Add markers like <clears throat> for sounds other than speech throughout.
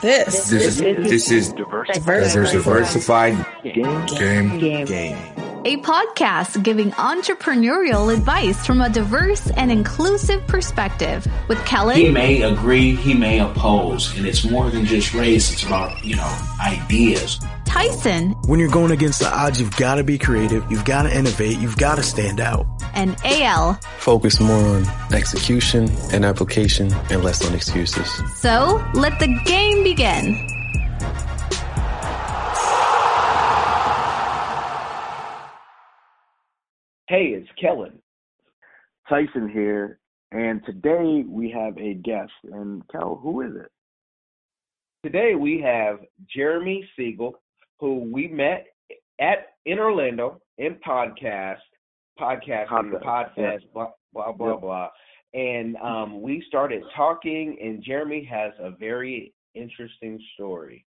This. This is this is Diversified. diversified Game. game. Game. Game. A podcast giving entrepreneurial advice from a diverse and inclusive perspective with Kellen. He may agree, he may oppose, and it's more than just race. It's about you know ideas. Tyson, When you're going against the odds, you've got to be creative. You've got to innovate. You've got to stand out. and AL. focus more on execution and application and less on excuses. So let the game begin. Hey, it's Kellen. Tyson here, and today we have a guest. And Kel, who is it? Today we have Jeremy Siegel, who we met at in Orlando in podcast, podcasting, Podcast, podcast, blah blah blah Yep. blah. And um, we started talking, and Jeremy has a very interesting story.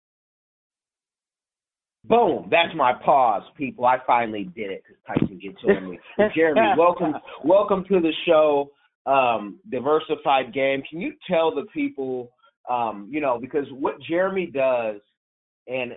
Boom! That's my pause, people. I finally did it because Tyson gets on me. <laughs> Jeremy, welcome, welcome to the show, um, Diversified Game. Can you tell the people, um, you know, because what Jeremy does, and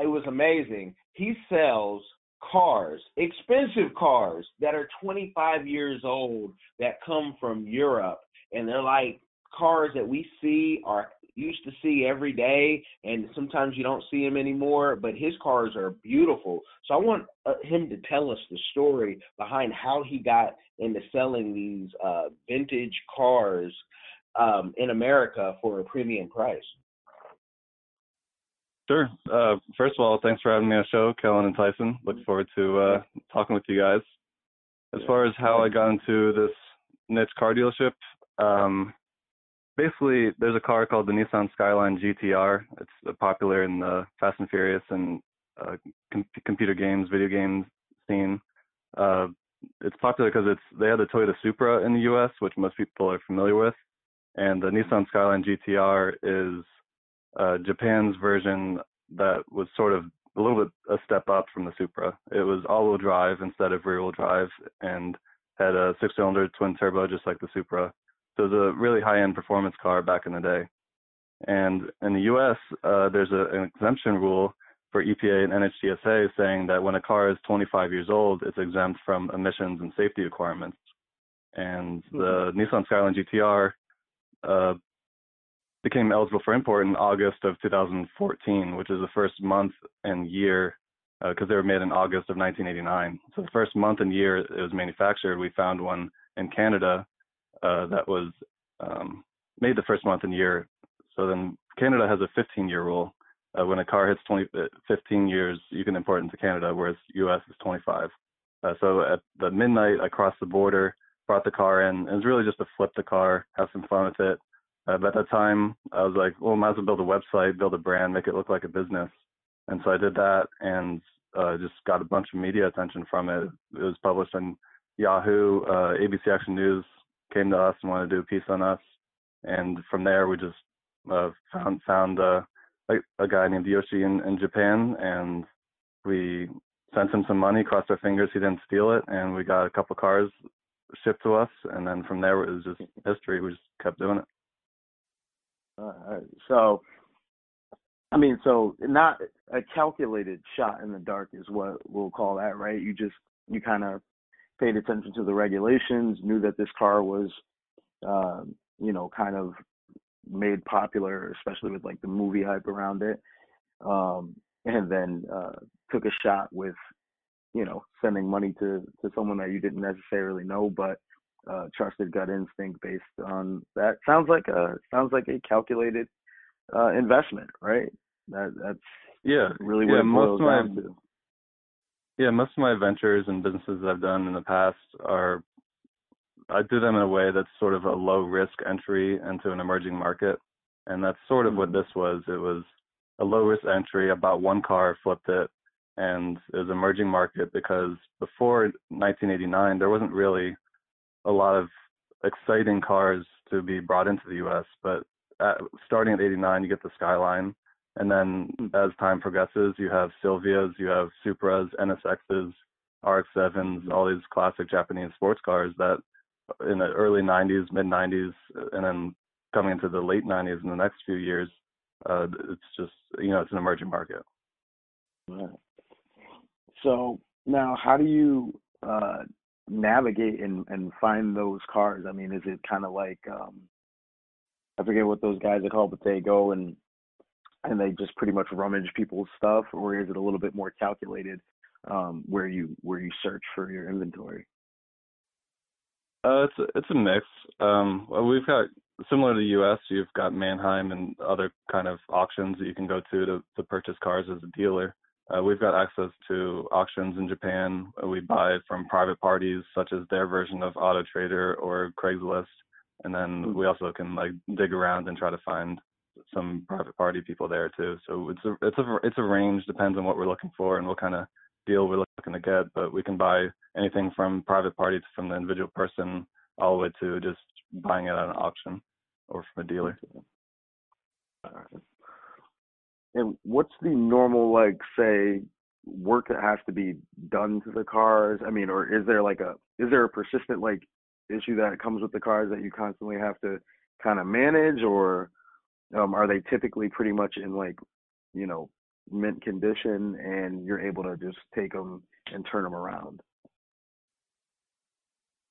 it was amazing. He sells cars, expensive cars that are 25 years old that come from Europe, and they're like cars that we see are used to see every day and sometimes you don't see him anymore but his cars are beautiful so i want uh, him to tell us the story behind how he got into selling these uh vintage cars um in america for a premium price Sure. Uh, first of all, thanks for having me on the show, Kellen and Tyson. Look forward to uh, talking with you guys. As far as how I got into this niche car dealership, um, basically, there's a car called the Nissan Skyline GTR. It's uh, popular in the Fast and Furious and uh, com- computer games, video games scene. Uh, it's popular because it's they have the Toyota Supra in the U.S., which most people are familiar with, and the Nissan Skyline GTR is uh, Japan's version that was sort of a little bit a step up from the Supra. It was all-wheel drive instead of rear-wheel drive, and had a six-cylinder twin turbo just like the Supra. So it was a really high-end performance car back in the day. And in the U.S., uh, there's a, an exemption rule for EPA and NHTSA saying that when a car is 25 years old, it's exempt from emissions and safety requirements. And the Nissan Skyline GTR uh, became eligible for import in August of 2014, which is the first month and year because they were made in August of 1989. So the first month and year it was manufactured, we found one in Canada uh, that was um, made the first month and year. So then Canada has a 15-year rule. Uh, when a car hits 20, uh, 15 years, you can import into Canada, whereas U.S. is 25. Uh, so at the midnight, I crossed the border, brought the car in. It was really just to flip the car, have some fun with it. Uh, but at that time, I was like, well, might as well build a website, build a brand, make it look like a business. And so I did that and uh, just got a bunch of media attention from it. It was published on Yahoo. Uh, ABC Action News came to us and wanted to do a piece on us. And from there, we just uh, found found uh, a, a guy named Yoshi in, in Japan, and we sent him some money. Crossed our fingers he didn't steal it, and we got a couple cars shipped to us. And then from there, it was just history. We just kept doing it. Right. So, I mean, so not a calculated shot in the dark is what we'll call that, right? You just you kind of paid attention to the regulations, knew that this car was, um, you know, kind of made popular, especially with like the movie hype around it, um, and then uh, took a shot with, you know, sending money to to someone that you didn't necessarily know, but uh, trusted gut instinct based on that. Sounds like a sounds like a calculated uh, investment, right? That that's Yeah, really yeah. what it Most of my. Yeah, most of my ventures and businesses that I've done in the past are I do them in a way that's sort of a low risk entry into an emerging market, and that's sort of what mm-hmm. this was. It was a low risk entry. I bought one car, flipped it, and it was emerging market because before 1989 there wasn't really a lot of exciting cars to be brought into the U.S. But at, starting at 89, you get the Skyline, and then as time progresses, you have Silvias, you have Supras, NSXs, RX-7s, all these classic Japanese sports cars that in the early 90s, mid 90s, and then coming into the late 90s in the next few years, uh, it's just you know it's an emerging market. Right. So now, how do you uh, navigate and, and find those cars? I mean, is it kind of like um, I forget what those guys are called, but they go and and they just pretty much rummage people's stuff, or is it a little bit more calculated um, where you where you search for your inventory? Uh, it's a, it's a mix. Um, well, we've got similar to the U.S. You've got Manheim and other kind of auctions that you can go to to, to purchase cars as a dealer. Uh, we've got access to auctions in Japan. We buy from private parties, such as their version of Auto Trader or Craigslist, and then hmm. we also can like dig around and try to find some private party people there too. So it's a it's a it's a range. Depends on what we're looking for and what kind of deal we're looking to get. But we can buy anything from private parties from the individual person all the way to just buying it at an auction or from a dealer. And what's the normal like say work that has to be done to the cars? I mean, or is there like a is there a persistent like issue that comes with the cars that you constantly have to kind of manage or um, are they typically pretty much in like you know mint condition and you're able to just take them and turn them around?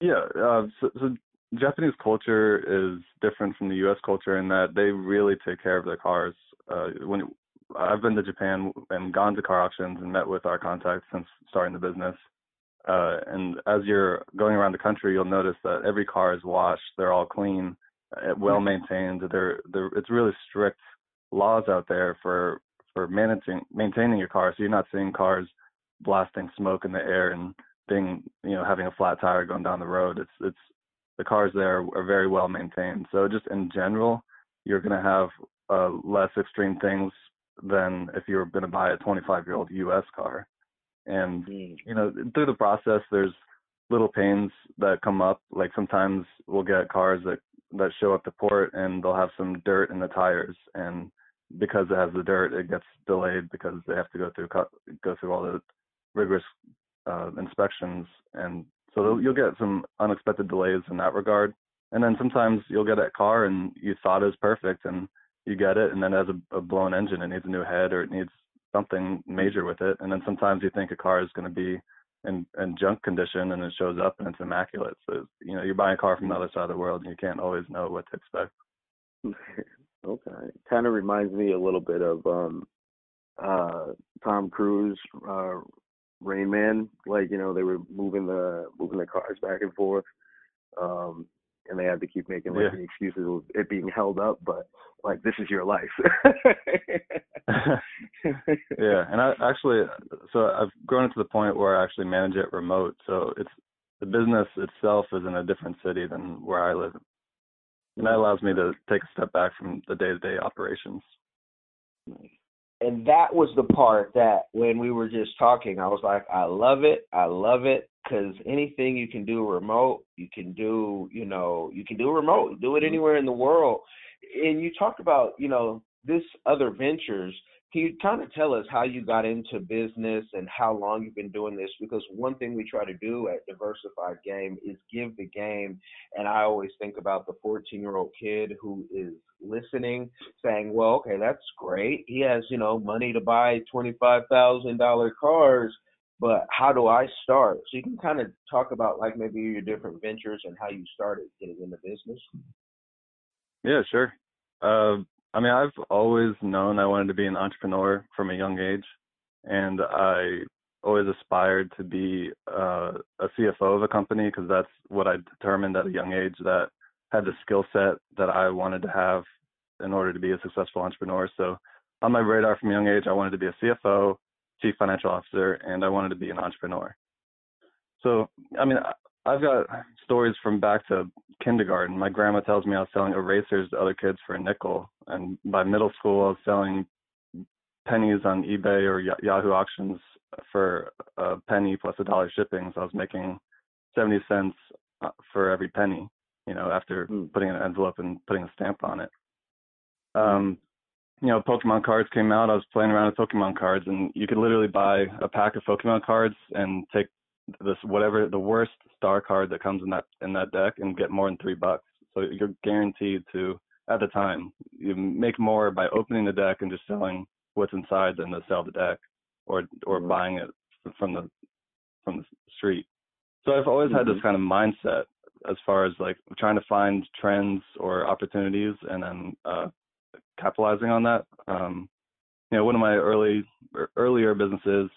Yeah uh, so, so japanese culture is different from the us culture in that they really take care of their cars uh, when i've been to japan and gone to car auctions and met with our contacts since starting the business uh, and as you're going around the country you'll notice that every car is washed they're all clean well maintained. There, there, it's really strict laws out there for for managing maintaining your car. So you're not seeing cars blasting smoke in the air and being, you know, having a flat tire going down the road. It's it's the cars there are very well maintained. So just in general, you're going to have uh, less extreme things than if you were going to buy a 25 year old U.S. car. And mm. you know, through the process, there's little pains that come up. Like sometimes we'll get cars that that show up to port and they'll have some dirt in the tires and because it has the dirt it gets delayed because they have to go through go through all the rigorous uh, inspections. And so you'll get some unexpected delays in that regard. And then sometimes you'll get a car and you thought it was perfect and you get it and then it has a, a blown engine. It needs a new head or it needs something major with it. And then sometimes you think a car is going to be in, in junk condition and it shows up and it's immaculate. So you know you're buying a car from the other side of the world and you can't always know what to expect. <laughs> okay, kind of reminds me a little bit of um uh Tom Cruise uh Rain Man. Like you know they were moving the moving the cars back and forth. Um and they had to keep making like yeah. the excuses of it being held up, but like this is your life. <laughs> yeah, and I actually, so I've grown to the point where I actually manage it remote. So it's the business itself is in a different city than where I live, and that allows me to take a step back from the day-to-day operations. And that was the part that when we were just talking, I was like, I love it, I love it, because anything you can do remote, you can do, you know, you can do remote, do it mm-hmm. anywhere in the world. And you talked about, you know, this other ventures. Can you kind of tell us how you got into business and how long you've been doing this? Because one thing we try to do at Diversified Game is give the game. And I always think about the 14 year old kid who is listening, saying, well, okay, that's great. He has, you know, money to buy $25,000 cars, but how do I start? So you can kind of talk about like maybe your different ventures and how you started getting into business. Yeah, sure. Uh, I mean, I've always known I wanted to be an entrepreneur from a young age, and I always aspired to be uh, a CFO of a company because that's what I determined at a young age that had the skill set that I wanted to have in order to be a successful entrepreneur. So on my radar from a young age, I wanted to be a CFO, chief financial officer, and I wanted to be an entrepreneur. So, I mean, I've got stories from back to kindergarten. My grandma tells me I was selling erasers to other kids for a nickel, and by middle school I was selling pennies on eBay or Yahoo auctions for a penny plus a dollar shipping. So I was making seventy cents uh, for every penny, you know, after mm. putting an envelope and putting a stamp on it. Um, you know, Pokemon cards came out. I was playing around with Pokemon cards, and you could literally buy a pack of Pokemon cards and take this whatever the worst star card that comes in that in that deck and get more than three bucks. So you're guaranteed to at the time. You make more by opening the deck and just selling what's inside than to sell the deck or or mm-hmm. buying it from the from the street. So I've always mm-hmm. had this mm-hmm. kind of mindset as far as like trying to find trends or opportunities and then uh, capitalizing on that. Um, you know, one of my early earlier businesses,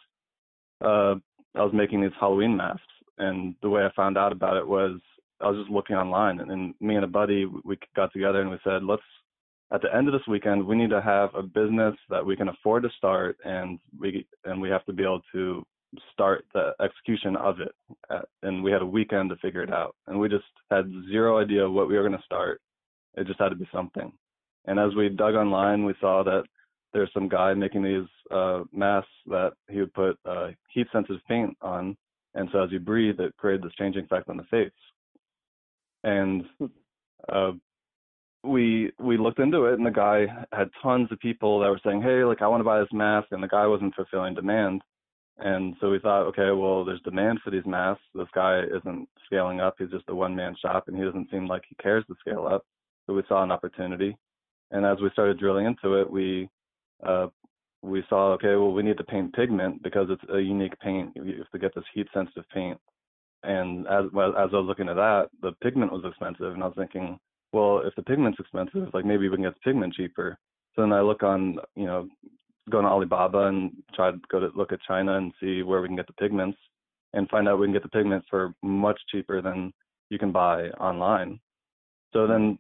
uh, I was making these Halloween masks, and the way I found out about it was I was just looking online, and, and me and a buddy we got together and we said, let's at the end of this weekend we need to have a business that we can afford to start, and we and we have to be able to start the execution of it. Uh, and we had a weekend to figure it out, and we just had zero idea what we were going to start. It just had to be something. And as we dug online, we saw that there's some guy making these uh, masks that he would put uh, heat sensitive paint on, and so as you breathe, it created this changing effect on the face. And uh, we we looked into it, and the guy had tons of people that were saying, "Hey, like I want to buy this mask," and the guy wasn't fulfilling demand. And so we thought, okay, well, there's demand for these masks. This guy isn't scaling up. He's just a one man shop, and he doesn't seem like he cares to scale up. So we saw an opportunity. And as we started drilling into it, we uh, we saw, okay, well, we need to paint pigment because it's a unique paint. You have to get this heat sensitive paint. And as well, as I was looking at that, the pigment was expensive, and I was thinking, well, if the pigment's expensive, like maybe we can get the pigment cheaper. So then I look on, you know, go to Alibaba and try to go to look at China and see where we can get the pigments, and find out we can get the pigments for much cheaper than you can buy online. So then,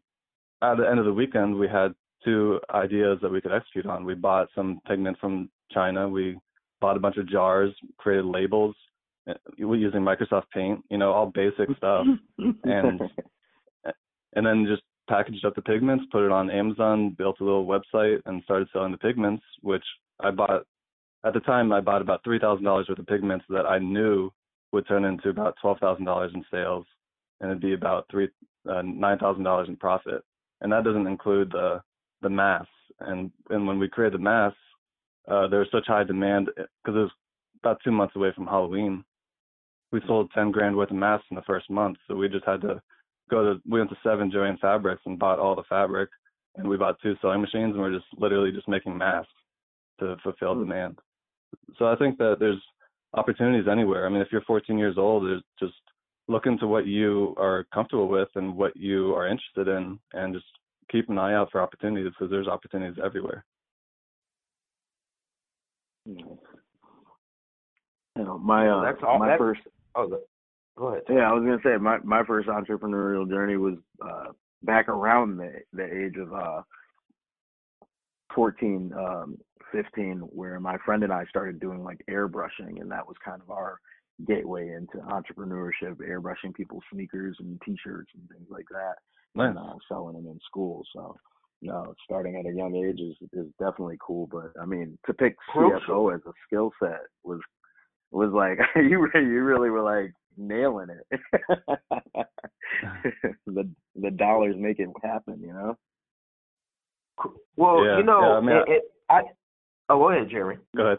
at the end of the weekend, we had two ideas that we could execute on. We bought some pigment from China. We bought a bunch of jars, created labels uh, using Microsoft Paint, you know, all basic stuff. <laughs> and and then just packaged up the pigments, put it on Amazon, built a little website and started selling the pigments, which I bought at the time I bought about three thousand dollars worth of pigments that I knew would turn into about twelve thousand dollars in sales and it'd be about three uh, nine thousand dollars in profit. And that doesn't include the the mass. And and when we created the mass, uh, there was such high demand because it was about two months away from Halloween. We sold ten grand worth of masks in the first month, so we just had to go to. We went to Seven Jo-Ann Fabrics and bought all the fabric, and we bought two sewing machines, and we're just literally just making masks to fulfill mm demand. So I think that there's opportunities anywhere. I mean, if you're 14 years old, there's just look into what you are comfortable with and what you are interested in, and just keep an eye out for opportunities because there's opportunities everywhere. You know, my uh, that's all, my that's, first. Oh, the, go ahead. Yeah, I was gonna say my my first entrepreneurial journey was uh, back around the the age of uh, 14, um, 15, where my friend and I started doing like airbrushing, and that was kind of our gateway into entrepreneurship, airbrushing people's sneakers and T-shirts and things like that nice. and uh, selling them in school. So, you know, starting at a young age is is definitely cool. But I mean, to pick CFO as a skill set was was like <laughs> you you really were like nailing it. <laughs> the the dollars make it happen, you know. Well, yeah, you know, yeah, I, mean, it, it, I oh, go ahead, Jeremy. Go ahead.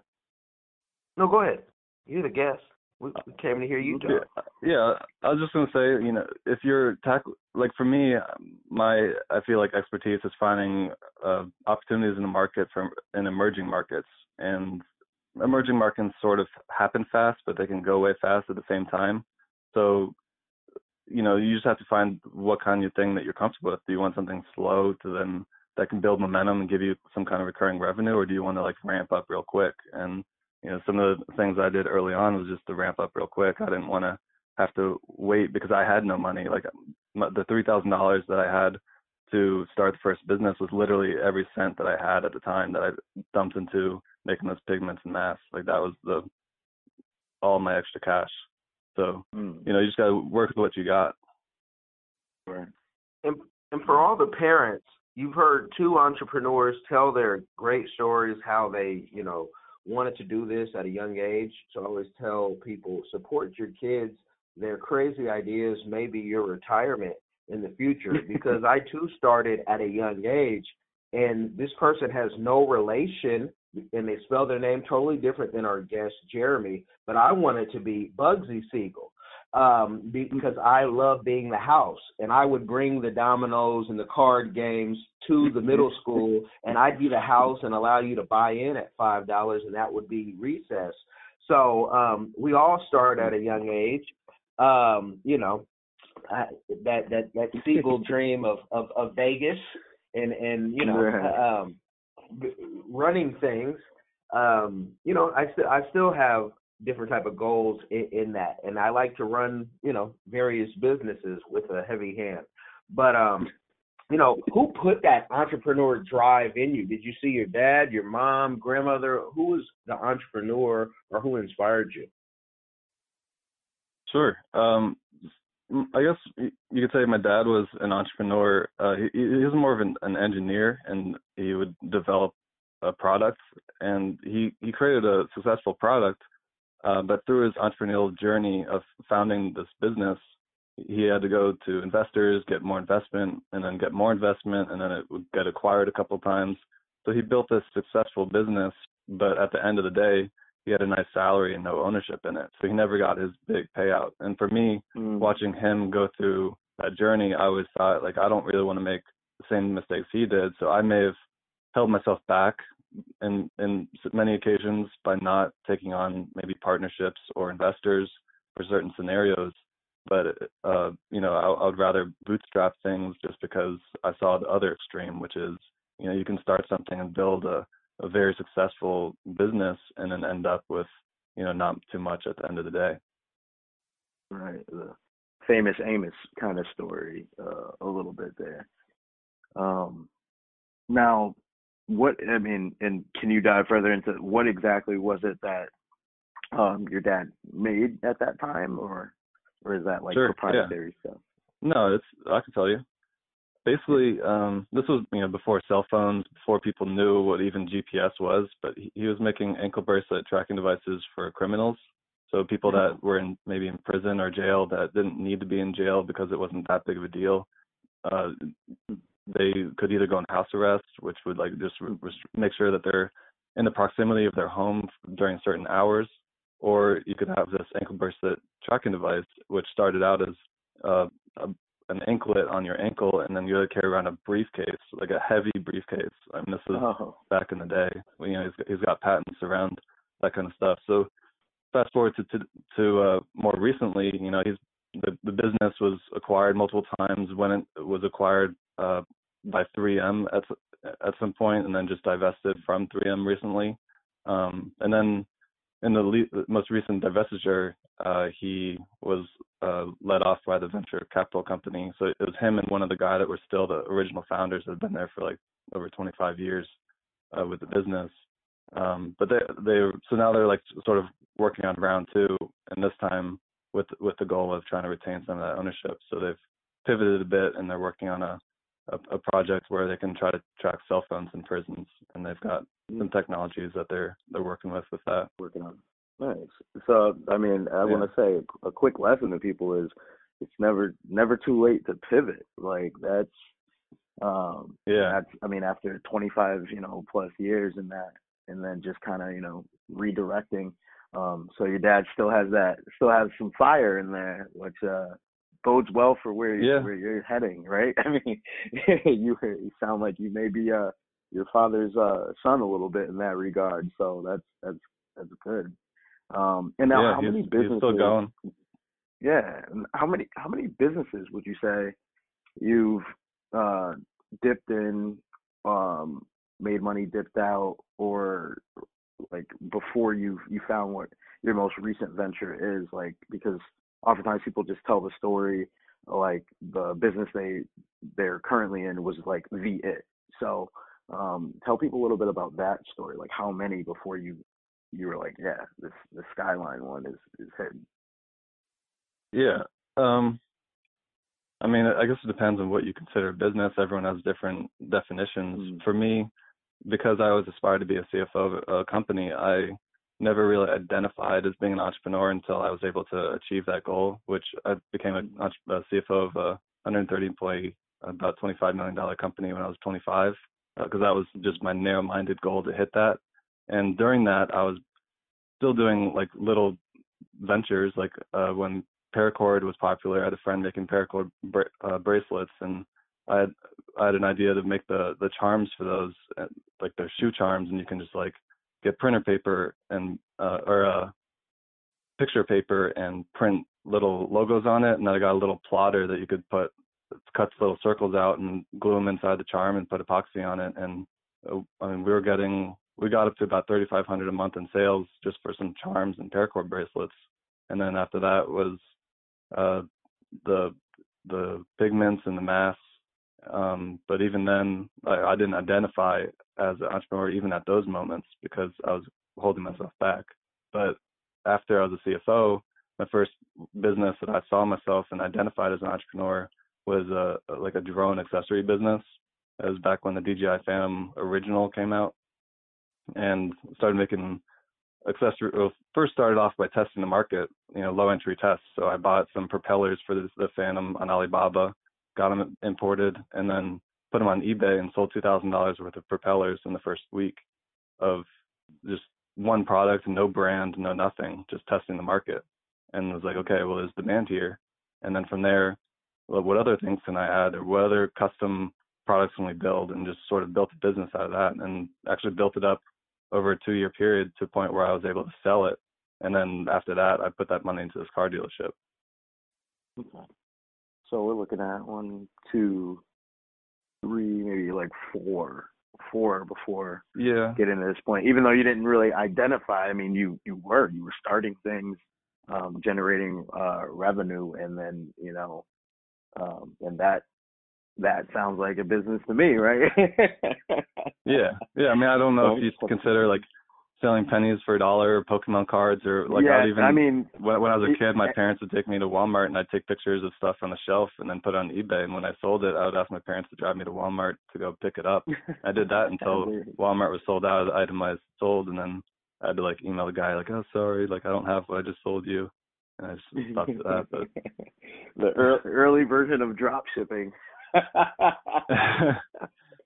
No, go ahead. You're the guest. We, came to hear you talk. Yeah, yeah, I was just gonna say, you know, if you're tack like for me, my I feel like expertise is finding uh, opportunities in the market from in emerging markets, and emerging markets sort of happen fast, but they can go away fast at the same time. So, you know, you just have to find what kind of thing that you're comfortable with. Do you want something slow to then that can build momentum and give you some kind of recurring revenue, or do you want to like ramp up real quick? And you know, some of the things I did early on was just to ramp up real quick. I didn't want to have to wait because I had no money. Like the three thousand dollars that I had to start the first business was literally every cent that I had at the time that I dumped into making those pigments and masks. Like that was the all my extra cash. So mm. you know, you just gotta work with what you got. Right. And and for all the parents, you've heard two entrepreneurs tell their great stories how they, you know, wanted to do this at a young age. So I always tell people support your kids, their crazy ideas, maybe your retirement in the future. <laughs> Because I too started at a young age, and this person has no relation, and they spell their name totally different than our guest Jeremy. But I wanted to be Bugsy Siegel. Um, because I love being the house, and I would bring the dominoes and the card games to the middle <laughs> school, and I'd be the house and allow you to buy in at five dollars, and that would be recess. So um, we all start at a young age. Um, you know, uh, that that that feeble <laughs> dream of, of of Vegas and and you know um, running things. Um, you know, I still I still have different type of goals in, in that, and I like to run you know various businesses with a heavy hand. But um, you know, who put that entrepreneur drive in you? Did you see your dad, your mom, grandmother? Who was the entrepreneur or who inspired you? Sure. Um, I guess you could say my dad was an entrepreneur. Uh, he, he was more of an, an engineer, and he would develop a product, and he he created a successful product. Uh, but through his entrepreneurial journey of founding this business, he had to go to investors, get more investment, and then get more investment, and then it would get acquired a couple of times. So he built this successful business, but at the end of the day, he had a nice salary and no ownership in it. So he never got his big payout. And for me, mm. watching him go through that journey, I always thought like I don't really want to make the same mistakes he did. So I may have held myself back in in many occasions by not taking on maybe partnerships or investors for certain scenarios. But uh, you know, I, I would rather bootstrap things just because I saw the other extreme, which is you know you can start something and build a a very successful business and then end up with you know not too much at the end of the day. Right. The famous amos kind of story uh, a little bit there. Um now what i mean and can you dive further into what exactly was it that um your dad made at that time or or is that like sure, proprietary yeah. stuff no it's i can tell you basically um this was you know before cell phones before people knew what even gps was but he, he was making ankle bracelet tracking devices for criminals so people that mm-hmm. were in maybe in prison or jail that didn't need to be in jail because it wasn't that big of a deal uh they could either go on house arrest which would like just make sure that they're in the proximity of their home during certain hours or you could have this ankle bracelet tracking device which started out as uh, a an anklet on your ankle, and then you had to carry around a briefcase, like a heavy briefcase. I mean, this is oh. back in the day. You know, he's, he's got patents around that kind of stuff. So fast forward to to, to uh, more recently, you know, he's the the business was acquired multiple times. When it was acquired uh, by 3M at at some point, and then just divested from 3M recently. Um, and then in the le- most recent divestiture, uh, he was uh, led off by the venture capital company. So it was him and one other guy that were still the original founders that had been there for like over 25 years uh, with the business. Um, but they they so now they're like sort of working on round two, and this time with with the goal of trying to retain some of that ownership. So they've pivoted a bit, and they're working on a a, a project where they can try to track cell phones in prisons, and they've got some technologies that they're they're working with with that. Working on. Nice. So, I mean, I yeah. want to say a quick lesson to people is it's never never too late to pivot. Like that's um yeah. That's I mean, after 25, you know, plus years in that, and then just kind of you know redirecting. Um, so your dad still has that, still has some fire in there, which uh bodes well for where yeah. where you're heading, right? <laughs> I mean, <laughs> you you sound like you may be uh your father's uh son a little bit in that regard. So that's that's that's good. Um, and now, yeah, how many businesses? still going. Yeah, how many how many businesses would you say you've uh, dipped in, um, made money, dipped out, or like before you you found what your most recent venture is? Like because oftentimes people just tell the story like the business they they're currently in was like the it. So um, tell people a little bit about that story. Like how many before you you were like, yeah, this the skyline one is is hidden. Yeah. Um I mean, I guess it depends on what you consider business. Everyone has different definitions. Mm. For me, because I always aspired to be a CFO of a company, I never really identified as being an entrepreneur until I was able to achieve that goal, which I became a, mm. a CFO of a 130 employee, about 25 million dollar company when I was 25, because uh, that was just my narrow-minded goal to hit that. And during that, I was still doing like little ventures. Like uh, when paracord was popular. I had a friend making paracord bra- uh, bracelets, and I had I had an idea to make the the charms for those, uh, like they're shoe charms, and you can just like get printer paper and uh, or uh, picture paper and print little logos on it, and then I got a little plotter that you could put cuts little circles out and glue them inside the charm and put epoxy on it. And uh, I mean, we were getting we got up to about 3,500 a month in sales just for some charms and paracord bracelets. And then after that was uh, the the pigments and the masks. Um, but even then, I, I didn't identify as an entrepreneur even at those moments because I was holding myself back. But after I was a CFO, my first business that I saw myself and identified as an entrepreneur was a like a drone accessory business. It was back when the DJI Phantom original came out, and started making accessory. Well, first started off by testing the market, you know, low entry tests. So I bought some propellers for the, the Phantom on Alibaba, got them imported, and then put them on eBay and sold two thousand dollars worth of propellers in the first week of just one product, no brand, no nothing, just testing the market. And was like, okay, well, there's demand here. And then from there, well, what other things can I add, or what other custom products can we build, and just sort of built a business out of that, and actually built it up over a two-year period to a point where I was able to sell it. And then after that, I put that money into this car dealership. Okay. So we're looking at one, two, three, maybe like four, four before Yeah. getting to this point. Even though you didn't really identify, I mean, you you were you were starting things, um, generating uh, revenue, and then you know, um, and that that sounds like a business to me, right? <laughs> Yeah. Yeah. I mean, I don't know if you consider like selling pennies for a dollar or Pokemon cards or like yeah, I'd even I mean, when, when I was a kid, my parents would take me to Walmart and I'd take pictures of stuff on the shelf and then put it on eBay. And when I sold it, I would ask my parents to drive me to Walmart to go pick it up. I did that <laughs> until Walmart was sold out of the item I sold, and then I had to like email the guy like, "Oh, sorry, like I don't have what I just sold you," and I just stopped at that. But <laughs> the early, early version of drop shipping. <laughs>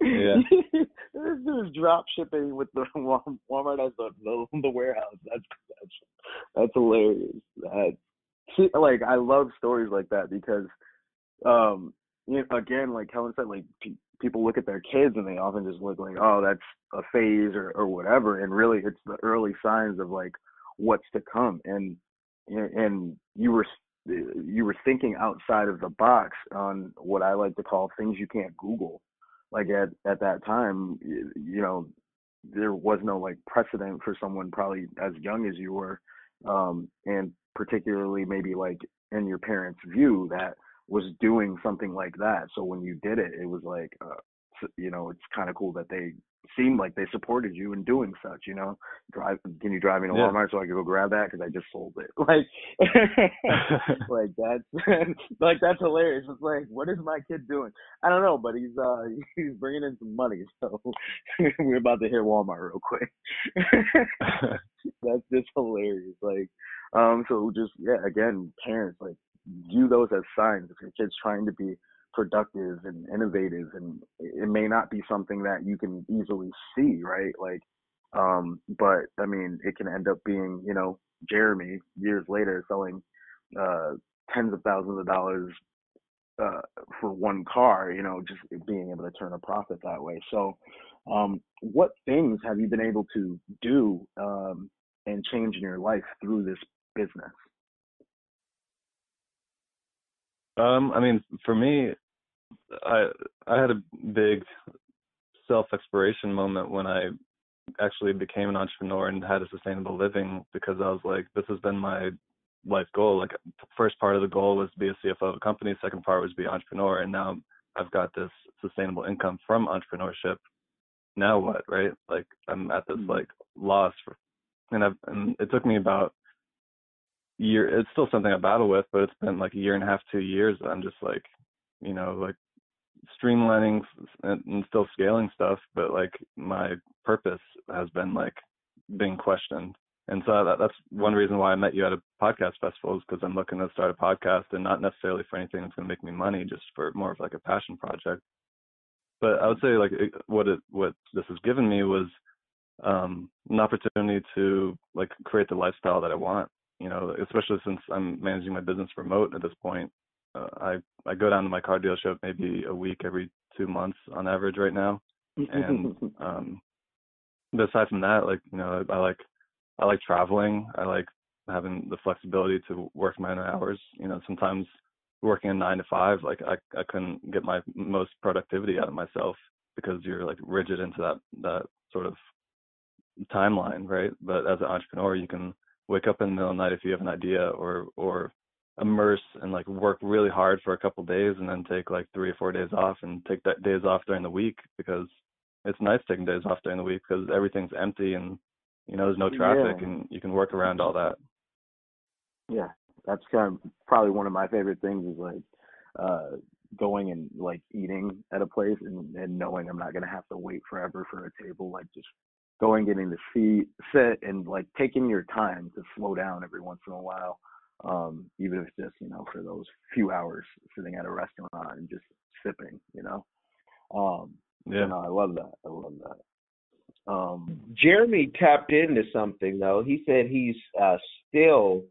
Yeah. <laughs> this is drop shipping with the <laughs> Walmart as the the, the warehouse. That's that's that's hilarious. That like I love stories like that because, um, you know, again, like Kellen said, like pe- people look at their kids and they often just look like, oh, that's a phase or or whatever, and really it's the early signs of like what's to come. And and you were you were thinking outside of the box on what I like to call things you can't Google. Like at at that time, you, you know, there was no like precedent for someone probably as young as you were, um, and particularly maybe like in your parents' view that was doing something like that. So when you did it, it was like, uh, you know, it's kind of cool that they seemed like they supported you in doing such. You know, drive. Can you drive me to Yeah. Walmart so I can go grab that because I just sold it? <laughs> Like, <laughs> like that's <laughs> like that's hilarious. It's like, what is my kid doing? I don't know, but he's uh he's bringing in some money, so we're about to hit Walmart real quick. that's just hilarious. Like, um, so just yeah, again, parents like view those as signs if your kid's trying to be productive and innovative, and it may not be something that you can easily see, right? Like, um, but I mean, it can end up being, you know, Jeremy years later selling uh tens of thousands of dollars uh for one car, you know, just being able to turn a profit that way. So um what things have you been able to do um and change in your life through this business? Um, I mean, for me, I I had a big self exploration moment when I actually became an entrepreneur and had a sustainable living because I was like, this has been my life goal. Like, first part of the goal was to be a CFO of a company. Second part was to be an entrepreneur, and now I've got this sustainable income from entrepreneurship. Now what, right? Like, I'm at this mm-hmm. like loss for, and I've and it took me about year. It's still something I battle with, but it's been like a year and a half, two years. I'm just like, you know, like streamlining and, still scaling stuff, but like my purpose has been like being questioned. And so that, that's one reason why I met you at a podcast festival is because I'm looking to start a podcast and not necessarily for anything that's going to make me money, just for more of like a passion project. But I would say like it, what it what this has given me was um, an opportunity to like create the lifestyle that I want. you know, especially since I'm managing my business remote at this point. Uh, I I go down to my car dealership maybe a week every two months on average right now, and <laughs> um, but aside from that, like you know, I, I like I like traveling. I like having the flexibility to work my own hours. You know, sometimes working a nine to five, like I I couldn't get my most productivity out of myself because you're like rigid into that that sort of timeline, right? But as an entrepreneur, you can wake up in the middle of the night if you have an idea or or immerse and like work really hard for a couple days and then take like three or four days off and take that days off during the week because it's nice taking days off during the week because everything's empty and you know there's no traffic Yeah. and you can work around all that. Yeah, that's kind of probably one of my favorite things is like uh going and like eating at a place and, and knowing I'm not gonna have to wait forever for a table. Like just going, getting the seat, sit, and like taking your time to slow down every once in a while. Um, even if it's just you know for those few hours sitting at a restaurant and just sipping, you know. Um, so Yeah. no, I love that. I love that. Um, Jeremy tapped into something though. He said he's uh, still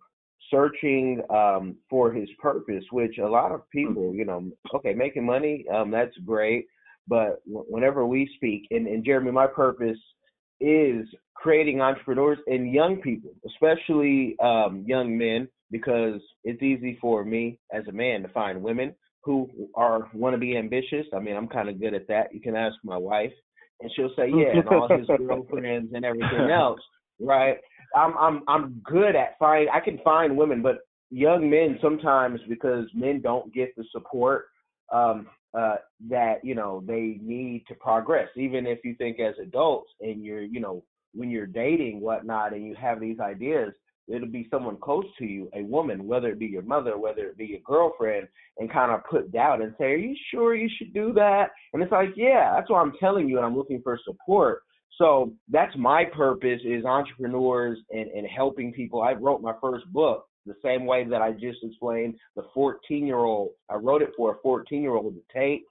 searching um, for his purpose, which a lot of people, you know, okay, making money, um, that's great. But w- whenever we speak, and, and Jeremy, my purpose is creating entrepreneurs and young people, especially um, young men, because it's easy for me as a man to find women who are want to be ambitious. I mean, I'm kind of good at that. You can ask my wife, and she'll say, <laughs> yeah, and all his girlfriends and everything else, right? I'm I'm I'm good at find. I can find women, but young men sometimes because men don't get the support um, uh, that you know they need to progress. Even if you think as adults and you're you know when you're dating whatnot and you have these ideas, it'll be someone close to you, a woman, whether it be your mother, whether it be your girlfriend, and kind of put doubt and say, "Are you sure you should do that?" And it's like, yeah, that's what I'm telling you, and I'm looking for support. So that's my purpose is entrepreneurs and, and helping people. I wrote my first book the same way that I just explained the 14 year old. I wrote it for a 14 year old to take,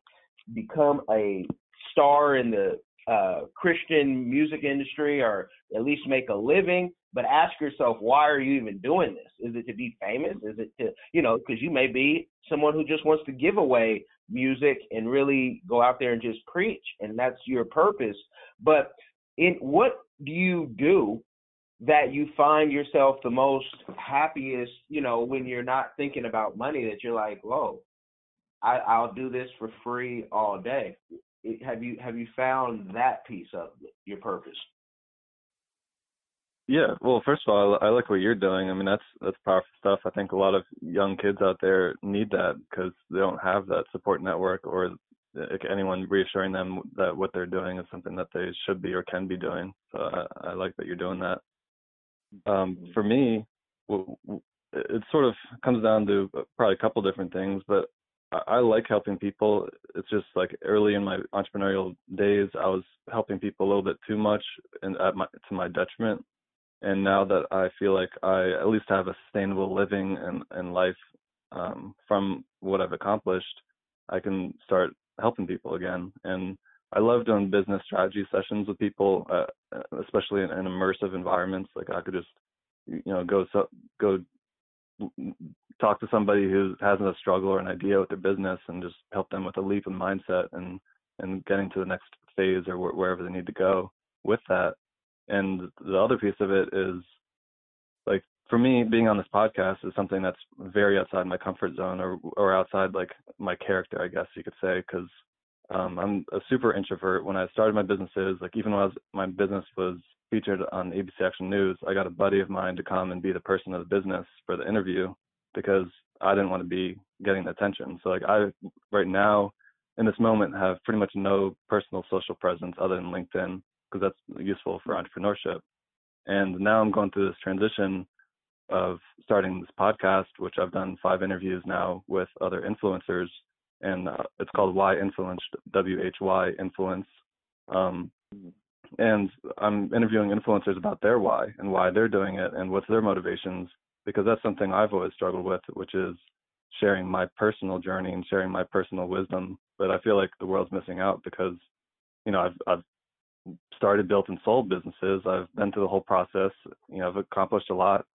become a star in the uh, Christian music industry or at least make a living. But ask yourself, why are you even doing this? Is it to be famous? Is it to, you know, because you may be someone who just wants to give away music and really go out there and just preach, and that's your purpose. But in what do you do that you find yourself the most happiest, you know, when you're not thinking about money, that you're like, whoa, I, I'll do this for free all day. It, have you have you found that piece of your purpose? Yeah, well, first of all, I, I like what you're doing. I mean, that's that's powerful stuff. I think a lot of young kids out there need that because they don't have that support network or eh, like anyone reassuring them that what they're doing is something that they should be or can be doing. So I, I like that you're doing that. Um, for me, it sort of comes down to probably a couple different things, but I, I like helping people. It's just like early in my entrepreneurial days, I was helping people a little bit too much and at my to my detriment. And now that I feel like I at least have a sustainable living and, and life um, from what I've accomplished, I can start helping people again. And I love doing business strategy sessions with people, uh, especially in, in immersive environments. Like I could just, you know, go so, go talk to somebody who has a struggle or an idea with their business and just help them with a leap in mindset and and getting to the next phase or wh- wherever they need to go with that. And the other piece of it is like for me, being on this podcast is something that's very outside my comfort zone or or outside like my character, I guess you could say, because um, I'm a super introvert. When I started my businesses, like even when I was, my business was featured on ABC Action News, I got a buddy of mine to come and be the person of the business for the interview because I didn't want to be getting attention. So like I right now in this moment have pretty much no personal social presence other than LinkedIn because that's useful for entrepreneurship. And now I'm going through this transition of starting this podcast, which I've done five interviews now with other influencers, and uh, it's called Why Influenced, W H Y Influence. Um, and I'm interviewing influencers about their why and why they're doing it and what's their motivations, because that's something I've always struggled with, which is sharing my personal journey and sharing my personal wisdom. But I feel like the world's missing out because, you know, I've I've started, built, and sold businesses. I've been through the whole process. You know, I've accomplished a lot.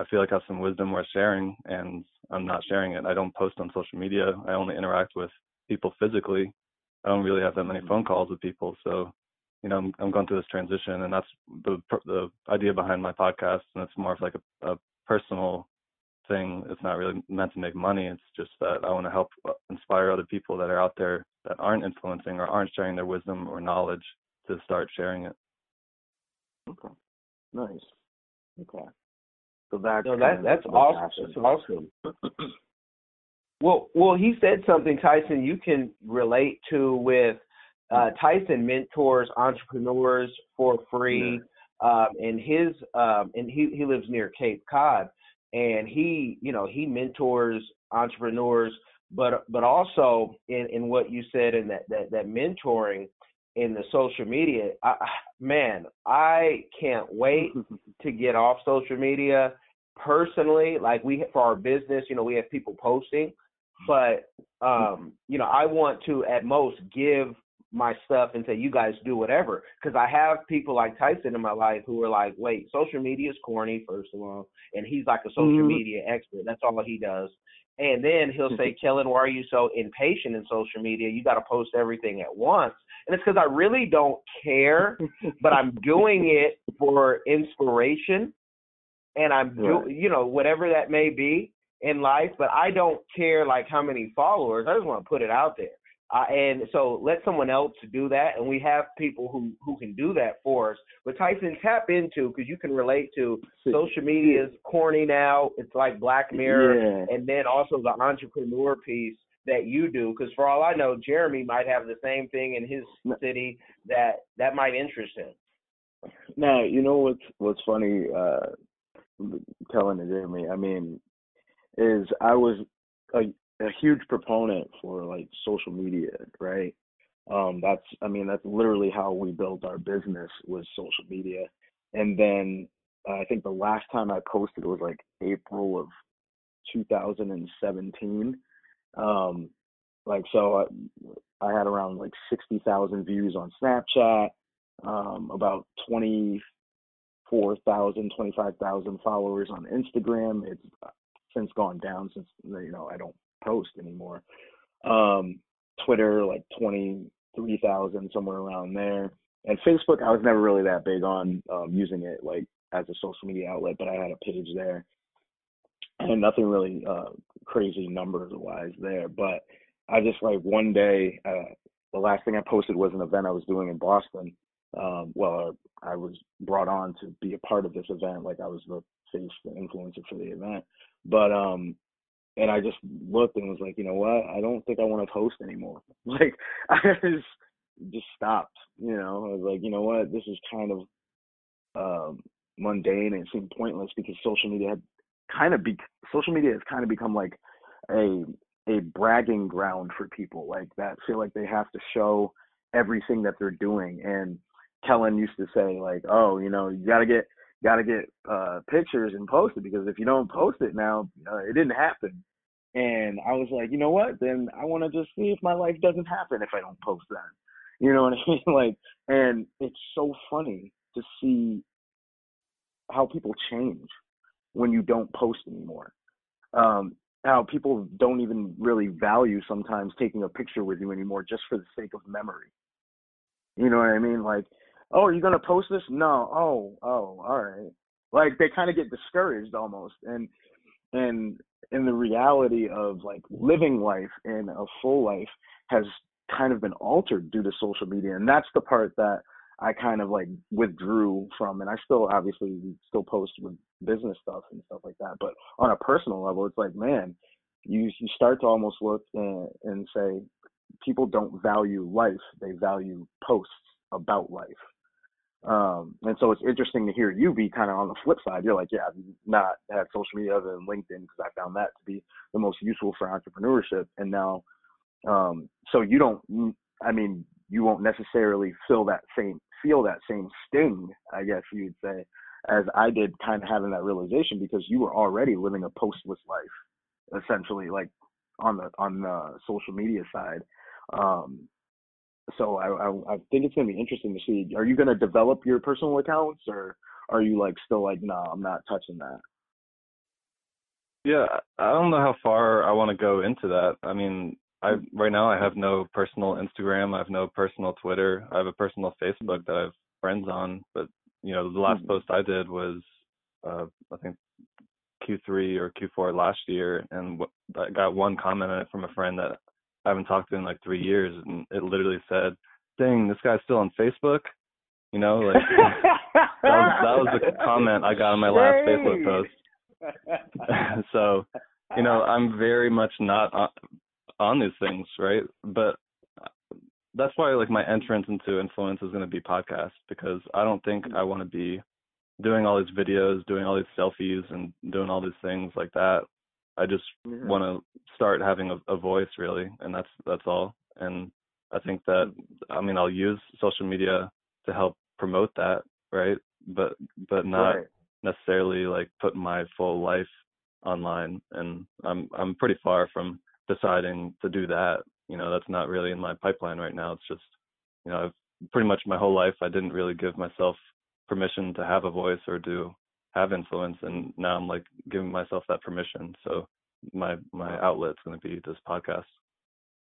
I feel like I have some wisdom worth sharing, and I'm not sharing it. I don't post on social media. I only interact with people physically. I don't really have that many phone calls with people, so you know, I'm, I'm going through this transition, and that's the the idea behind my podcast, and it's more of like a, a personal thing. It's not really meant to make money. It's just that I want to help uh, inspire other people that are out there that aren't influencing or aren't sharing their wisdom or knowledge to start sharing it. Okay. Nice. Okay. So that no, that that's awesome. That's awesome. <clears throat> well, well, he said something, Tyson. You can relate to with uh, Tyson mentors entrepreneurs for free, um, and his um, and he he lives near Cape Cod, and he you know he mentors entrepreneurs, but but also in in what you said in that that that mentoring in the social media, I, man, I can't wait <laughs> to get off social media. Personally. Like we for our business, you know, we have people posting, but um, you know, I want to at most give my stuff and say you guys do whatever. Because i have people like tyson in my life who are like wait social media is corny first of all and he's like a social mm-hmm. media expert. That's all he does. And then he'll say <laughs> kellen why are you so impatient in social media? You got to post everything at once and it's because i really don't care <laughs> but i'm doing it for inspiration. And i'm do, you know whatever that may be in life but i don't care like how many followers i just want to put it out there uh, and so let someone else do that, and we have people who who can do that for us. But Tyson, tap into because you can relate to social media is corny now. It's like Black Mirror, yeah. and then also the entrepreneur piece that you do. Because for all I know, Jeremy might have the same thing in his city that that might interest him. Now you know what's what's funny, uh, telling to Jeremy. I mean, is I was a a huge proponent for like social media, right? Um, that's I mean that's literally how we built our business was social media, and then uh, I think the last time I posted was like April of 2017. Um, like so, I, I had around like 60,000 views on Snapchat, um, about 24,000, 25,000 followers on Instagram. It's since gone down since you know I don't post anymore. Um, Twitter, like 23,000, somewhere around there. And Facebook, I was never really that big on um, using it like as a social media outlet, but I had a page there. And nothing really uh, crazy numbers wise there. But I just like one day, uh, the last thing I posted was an event I was doing in Boston. Um, well, I was brought on to be a part of this event, like I was the face, the influencer for the event. But um, and I just looked and was like, you know what? I don't think I want to post anymore. <laughs> Like I just just stopped. You know, I was like, you know what? This is kind of um, mundane and it seemed pointless because social media had kind of be social media has kind of become like a a bragging ground for people like that feel like they have to show everything that they're doing and Kellen used to say like, oh, you know, you got to get got to get uh, pictures and post it because if you don't post it now, uh, it didn't happen. And I was like, you know what? Then I want to just see if my life doesn't happen if I don't post that. You know what <laughs> I mean? Like, and it's so funny to see how people change when you don't post anymore. Um, how people don't even really value sometimes taking a picture with you anymore just for the sake of memory. You know what I mean? Like, oh, are you gonna post this? No. Oh, oh, all right. Like they kind of get discouraged almost, and and and the reality of like living life and a full life has kind of been altered due to social media, and that's the part that I kind of like withdrew from, and I still obviously still post with business stuff and stuff like that, but on a personal level, it's like man, you you start to almost look and, and say people don't value life; they value posts about life um, and so it's interesting to hear you be kind of on the flip side. You're like, yeah, I've not had social media other than LinkedIn because I found that to be the most useful for entrepreneurship. And now, um, so you don't, I mean, you won't necessarily feel that same feel that same sting, I guess you'd say, as I did, kind of having that realization because you were already living a postless life, essentially, like on the on the social media side. Um, so I, I, I think it's gonna be interesting to see. Are you gonna develop your personal accounts, or are you like still like, no, nah, I'm not touching that? Yeah, I don't know how far I want to go into that. I mean, I right now I have no personal Instagram, I have no personal Twitter. I have a personal Facebook that I have friends on, but you know, the last Mhm. post I did was uh I think Q3 or Q4 last year and wh- I got one comment on it from a friend that I haven't talked to in like 3 years and it literally said, "Dang, this guy's still on Facebook." You know, like <laughs> that was that was the comment I got on my last Facebook post. <laughs> so, you know, I'm very much not on, on these things, right? But uh, that's why like my entrance into influence is going to be podcast because I don't think I want to be doing all these videos, doing all these selfies and doing all these things like that. I just mm-hmm. Yeah. want to start having a, a voice really, and that's that's all. And I think that mm-hmm. I mean I'll use social media to help promote that, right? But but not Right. necessarily like put my full life online and I'm I'm pretty far from deciding to do that. You know, that's not really in my pipeline right now. It's just you know, I've pretty much my whole life I didn't really give myself permission to have a voice or to have influence and now I'm like giving myself that permission. So my my outlet's going to be this podcast.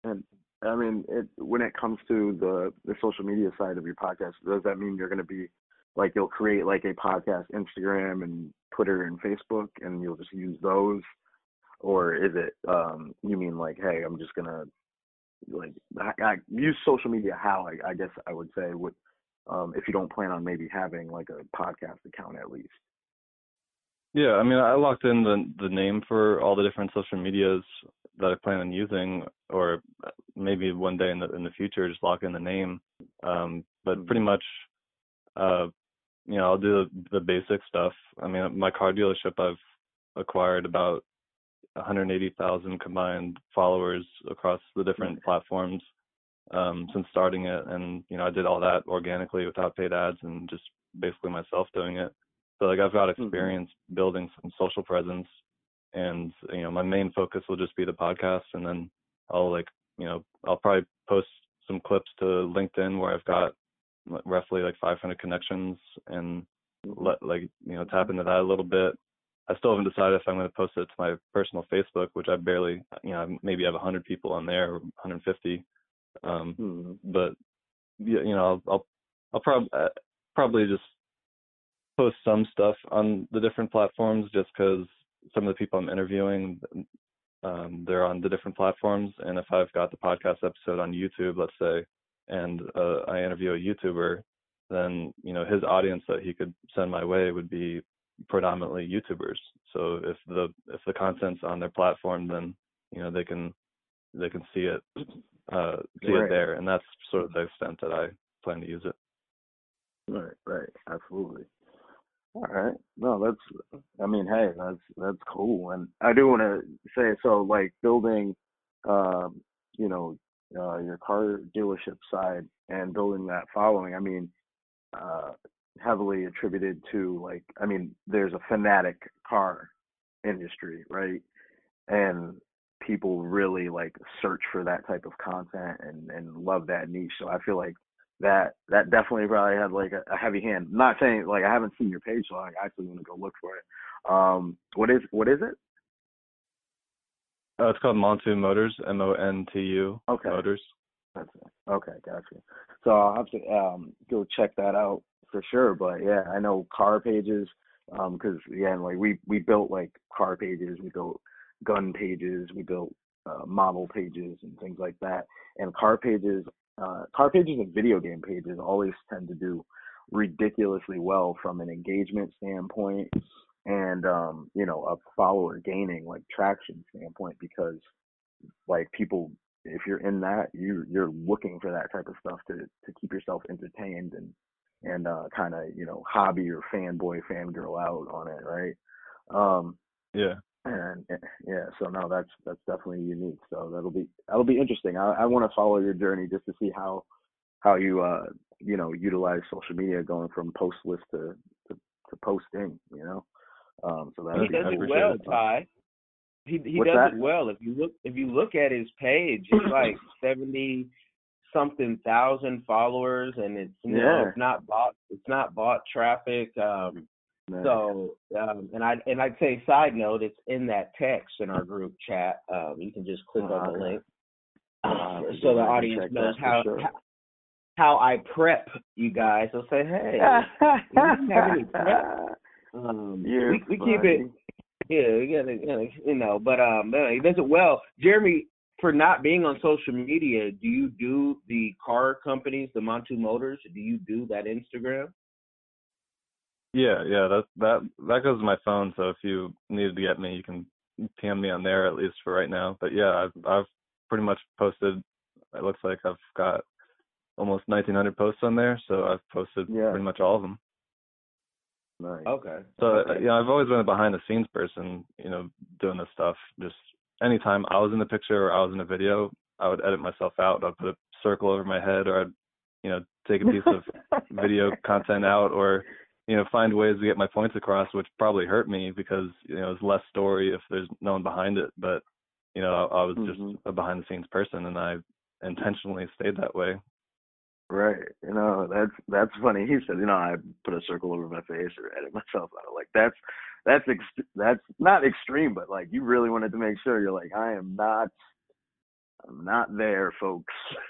And I mean, it, when it comes to the the social media side of your podcast, does that mean you're going to be like you'll create like a podcast Instagram and Twitter and Facebook, and you'll just use those, or is it um you mean like, hey, I'm just gonna like I, I use social media how I, I guess I would say would um if you don't plan on maybe having like a podcast account at least. Yeah, I mean, I locked in the the name for all the different social medias that I plan on using, or maybe one day in the in the future, just lock in the name. Um, but pretty much, uh, you know, I'll do the, the basic stuff. I mean, my car dealership, I've acquired about 180,000 combined followers across the different platforms um, since starting it, and you know, I did all that organically without paid ads and just basically myself doing it. So like I've got experience building some social presence and you know my main focus will just be the podcast and then I'll like you know I'll probably post some clips to LinkedIn where I've got roughly like 500 connections and let like you know tap into that a little bit. I still haven't decided if I'm going to post it to my personal Facebook, which I barely you know I maybe have 100 people on there, or 150. Um, Mhm. but yeah, you know I'll I'll, I'll probably uh, probably just post some stuff on the different platforms just because some of the people I'm interviewing, um, they're on the different platforms. And if I've got the podcast episode on YouTube, let's say, and uh, I interview a YouTuber, then you know his audience that he could send my way would be predominantly YouTubers. So if the if the content's on their platform, then you know they can they can see it uh, see Right. it there, and that's sort of the extent that I plan to use it. Right, right, absolutely. All right. No, that's. I mean, hey, that's that's cool, and I do want to say so. Like building, um, you know, uh, your car dealership side and building that following. I mean, uh, heavily attributed to like. I mean, there's a fanatic car industry, right? And people really like search for that type of content and and love that niche. So I feel like that that definitely probably had like a, a heavy hand. not saying like I haven't seen your page, so I actually want to go look for it. Um, what is what is it? Uh, it's called Montu Motors, M O N T U Okay. Motors. That's it. Okay, gotcha. So I'll have to um go check that out for sure. But yeah, I know car pages um because again like we we built like car pages, we built gun pages, we built uh, model pages and things like that. And car pages, uh, car pages and video game pages always tend to do ridiculously well from an engagement standpoint and um you know a follower gaining like traction standpoint because like people if you're in that you you're looking for that type of stuff to to keep yourself entertained and and uh kind of you know hobby or fanboy fangirl out on it right um Yeah. And eh, yeah so no that's that's definitely unique so that'll be that'll be interesting i i want to follow your journey just to see how how you uh you know utilize social media going from postless to to, to posting you know um so that He does it well, Ty. He he What's does that? it well. If you look if you look at his page, it's like <clears throat> seventy something thousand followers, and it's you know it's not bot it's not bot traffic. Um, Nice. So, um, and I and I'd say side note, it's in that text in our group chat. Um, you can just click on the Okay. link, uh, so the audience knows how, sure. how how I prep you guys. They'll say, "Hey, you have any prep?" um, <laughs> we, we keep it. Yeah, you gotta, you know, but um, he does it well. Jeremy, for not being on social media, do you do the car companies, the Montu Motors? Do you do that Instagram? Yeah, yeah, that that that goes to my phone. So if you needed to get me, you can PM me on there at least for right now. But yeah, I've I've pretty much posted. It looks like I've got almost 1,900 posts on there, so I've posted Yeah. pretty much all of them. Nice. Okay. So okay. uh, you know, I've always been a behind the scenes person. You know, doing this stuff. Just anytime I was in the picture or I was in a video, I would edit myself out. I'd put a circle over my head, or I'd you know take a piece of <laughs> video content out or you know find ways to get my points across which probably hurt me because you know it's less story if there's no one behind it but you know I, I was just Mhm. a behind the scenes person and I intentionally stayed that way Right. You know, that's that's funny. He said, you know, I put a circle over my face or edit myself out. Like that's that's ex- that's not extreme, but like you really wanted to make sure you're like, I am not, I'm not there, folks. <laughs> <laughs>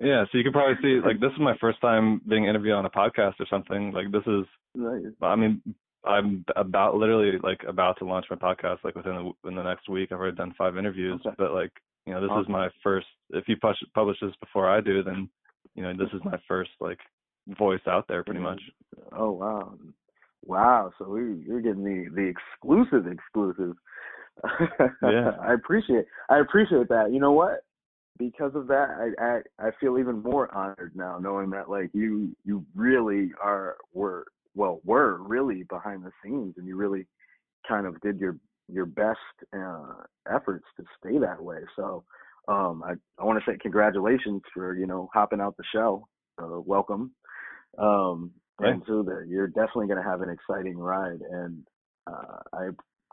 yeah so you can probably see like this is my first time being interviewed on a podcast or something like this is Nice. I mean I'm about literally like about to launch my podcast like within the, in the next week I've already done five interviews Okay. but like you know this is my first if you push, publish this before I do then you know this is my first like voice out there pretty much Oh wow, wow. So we, you're getting the the exclusive exclusive. Yeah. <laughs> I appreciate I appreciate that. You know what? Because of that, I, I I feel even more honored now, knowing that like you you really are were well were really behind the scenes, and you really kind of did your your best uh, efforts to stay that way. So um, I I want to say congratulations for you know hopping out the show. Uh, welcome. Um, and so that you're definitely going to have an exciting ride, and uh, I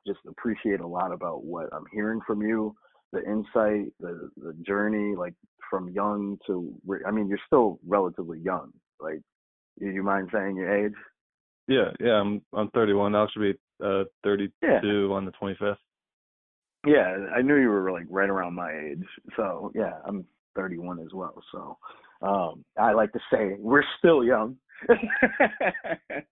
just appreciate a lot about what I'm hearing from you, the insight, the the journey, like from young to I mean, you're still relatively young. Like, do you mind saying your age? Yeah, yeah, I'm I'm 31. I'll actually be uh 32 Yeah. on the 25th. Yeah, I knew you were like right around my age. So yeah, I'm 31 as well. So um, I like to say we're still young. <laughs>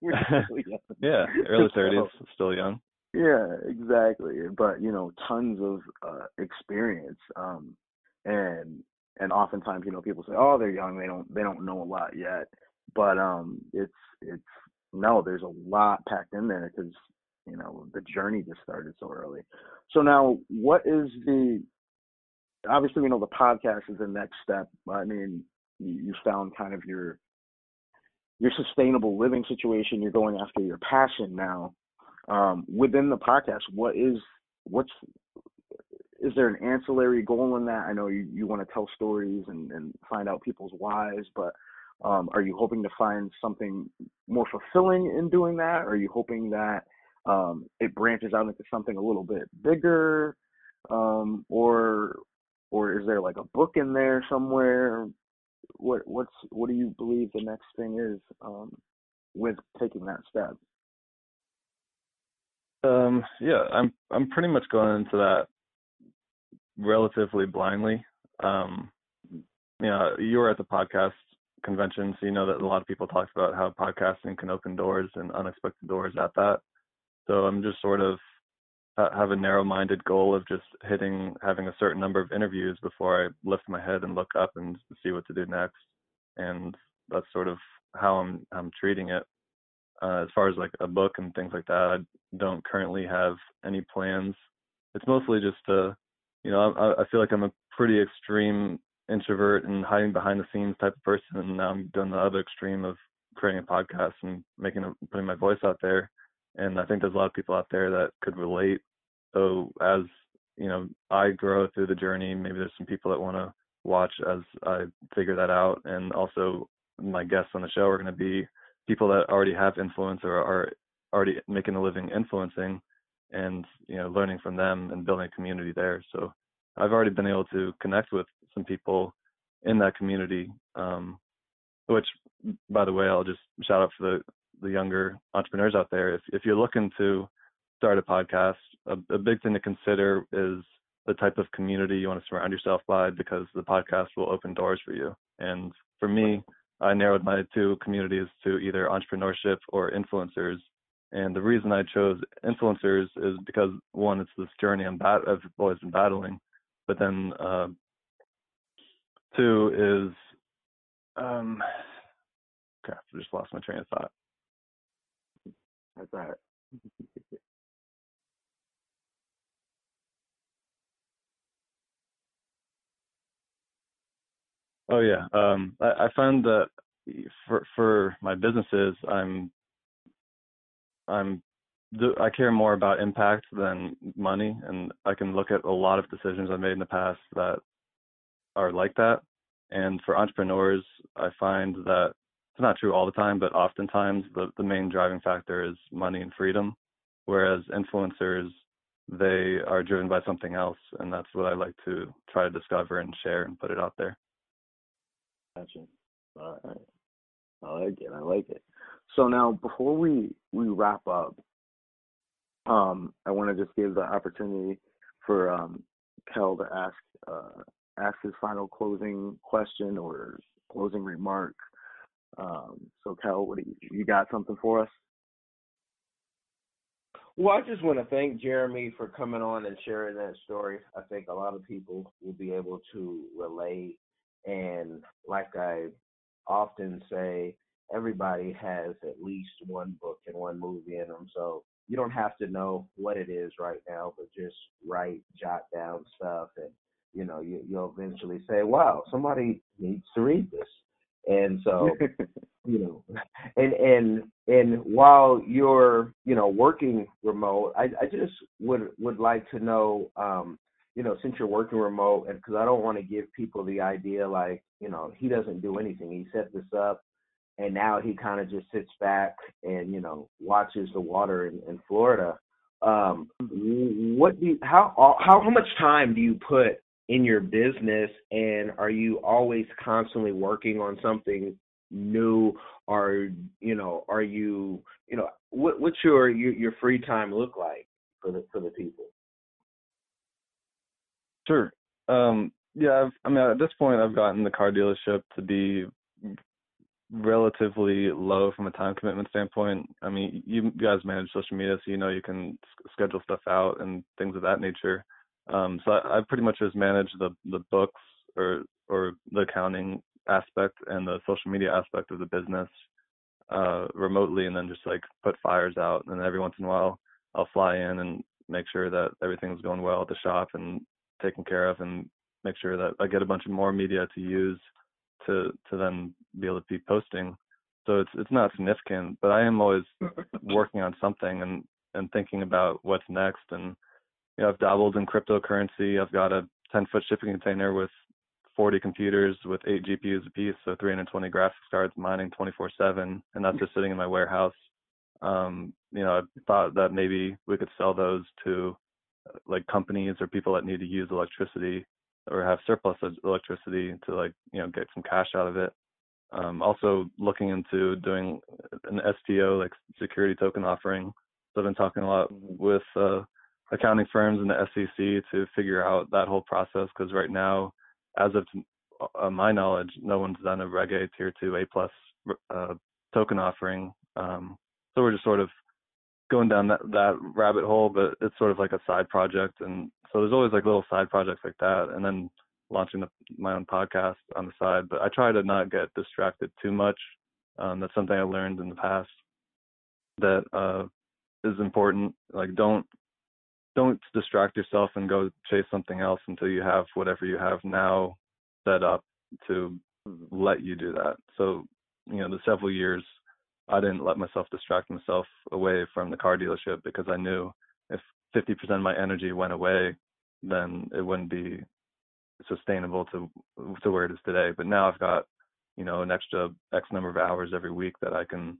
we're <laughs> still young. Yeah, early <laughs> So- 30s, still young. Yeah, exactly. But you know, tons of uh, experience. Um, and and oftentimes, you know, people say, "Oh, they're young. They don't they don't know a lot yet." But um, it's it's no, there's a lot packed in there because you know the journey just started so early. So now, what is the? Obviously, we know the podcast is the next step. I mean, you, found kind of your your sustainable living situation. You're going after your passion now um, within the podcast, what is what's is there an ancillary goal in that? I know you, you want to tell stories and, and find out people's whys, but um, are you hoping to find something more fulfilling in doing that? Are you hoping that um, it branches out into something a little bit bigger, um, or or is there like a book in there somewhere? What what's what do you believe the next thing is um, with taking that step? Um, yeah, I'm I'm pretty much going into that relatively blindly. Um, you know, you were at the podcast convention, so you know that a lot of people talked about how podcasting can open doors and unexpected doors at that. So I'm just sort of have a narrow-minded goal of just hitting having a certain number of interviews before I lift my head and look up and see what to do next. And that's sort of how I'm I'm treating it. Uh, as far as like a book and things like that, I don't currently have any plans. It's mostly just uh you know, I, I feel like I'm a pretty extreme introvert and hiding behind the scenes type of person, and now I'm doing the other extreme of creating a podcast and making a, putting my voice out there. And I think there's a lot of people out there that could relate. So as you know, I grow through the journey. Maybe there's some people that want to watch as I figure that out. And also, my guests on the show are going to be people that already have influence or are already making a living influencing and you know learning from them and building a community there so i've already been able to connect with some people in that community um which by the way i'll just shout out for the the younger entrepreneurs out there, if if you're looking to start a podcast, a, a big thing to consider is the type of community you want to surround yourself by because the podcast will open doors for you. And for me, I narrowed my two communities to either entrepreneurship or influencers. And the reason I chose influencers is because one, it's this journey I'm bat- I've always been battling, but then uh, two is um, crap, I just lost my train of thought. That's all right. <laughs> Oh yeah, um, I, I found that for for my businesses, I'm I'm I care more about impact than money, and I can look at a lot of decisions I've made in the past that are like that. And for entrepreneurs, I find that it's not true all the time, but oftentimes the the main driving factor is money and freedom, whereas influencers they are driven by something else, and that's what I like to try to discover and share and put it out there. Gotcha. All right. I like it. I like it. So now, before we we wrap up, um, I want to just give the opportunity for um, Kel to ask uh, ask his final closing question or closing remark. Um, so, Kel, what do you, you got something for us? Well, I just want to thank Jeremy for coming on and sharing that story. I think a lot of people will be able to relate and like I often say, everybody has at least one book and one movie in them. So you don't have to know what it is right now, but just write, jot down stuff, and you know you, you'll eventually say, "Wow, somebody needs to read this." And <laughs> so, you know, <laughs> and and and while you're you know working remote, I, I just would would like to know um, you know, since you're working remote, and because I don't want to give people the idea like, you know, he doesn't do anything. He set this up, and now he kind of just sits back and you know watches the water in, in Florida. Um, what do you, how how how much time do you put in your business, and are you always constantly working on something new, or you know, are you you know what what's your your, your free time look like for the for the people? Sure. Um, yeah, I've, I mean, at this point, I've gotten the car dealership to be relatively low from a time commitment standpoint. I mean, you guys manage social media, so you know you can schedule stuff out and things of that nature. Um, so I, I pretty much just manage the the books or or the accounting aspect and the social media aspect of the business uh, remotely, and then just like put fires out. And every once in a while, I'll fly in and make sure that everything's going well at the shop and taken care of and make sure that I get a bunch of more media to use to to then be able to be posting. So it's it's not significant, but I am always <laughs> working on something and and thinking about what's next. And you know, I've dabbled in cryptocurrency. I've got a 10 foot shipping container with 40 computers with eight GPUs apiece, so 320 graphics cards mining 24/7, and that's just sitting in my warehouse. Um, you know, I thought that maybe we could sell those to like companies or people that need to use electricity or have surplus electricity to like you know get some cash out of it. Um, also looking into doing an STO like security token offering. So I've been talking a lot with uh, accounting firms and the SEC to figure out that whole process because right now, as of uh, my knowledge, no one's done a Reg A Tier 2 A plus uh, token offering. Um, so we're just sort of going down that that rabbit hole, but it's sort of like a side project, and so there's always like little side projects like that, and then launching the, my own podcast on the side. But I try to not get distracted too much. Um, that's something I learned in the past that uh, is important. Like don't don't distract yourself and go chase something else until you have whatever you have now set up to let you do that. So you know the several years I didn't let myself distract myself away from the car dealership because I knew if 50% of my energy went away, then it wouldn't be sustainable to to where it is today. But now I've got, you know, an extra X number of hours every week that I can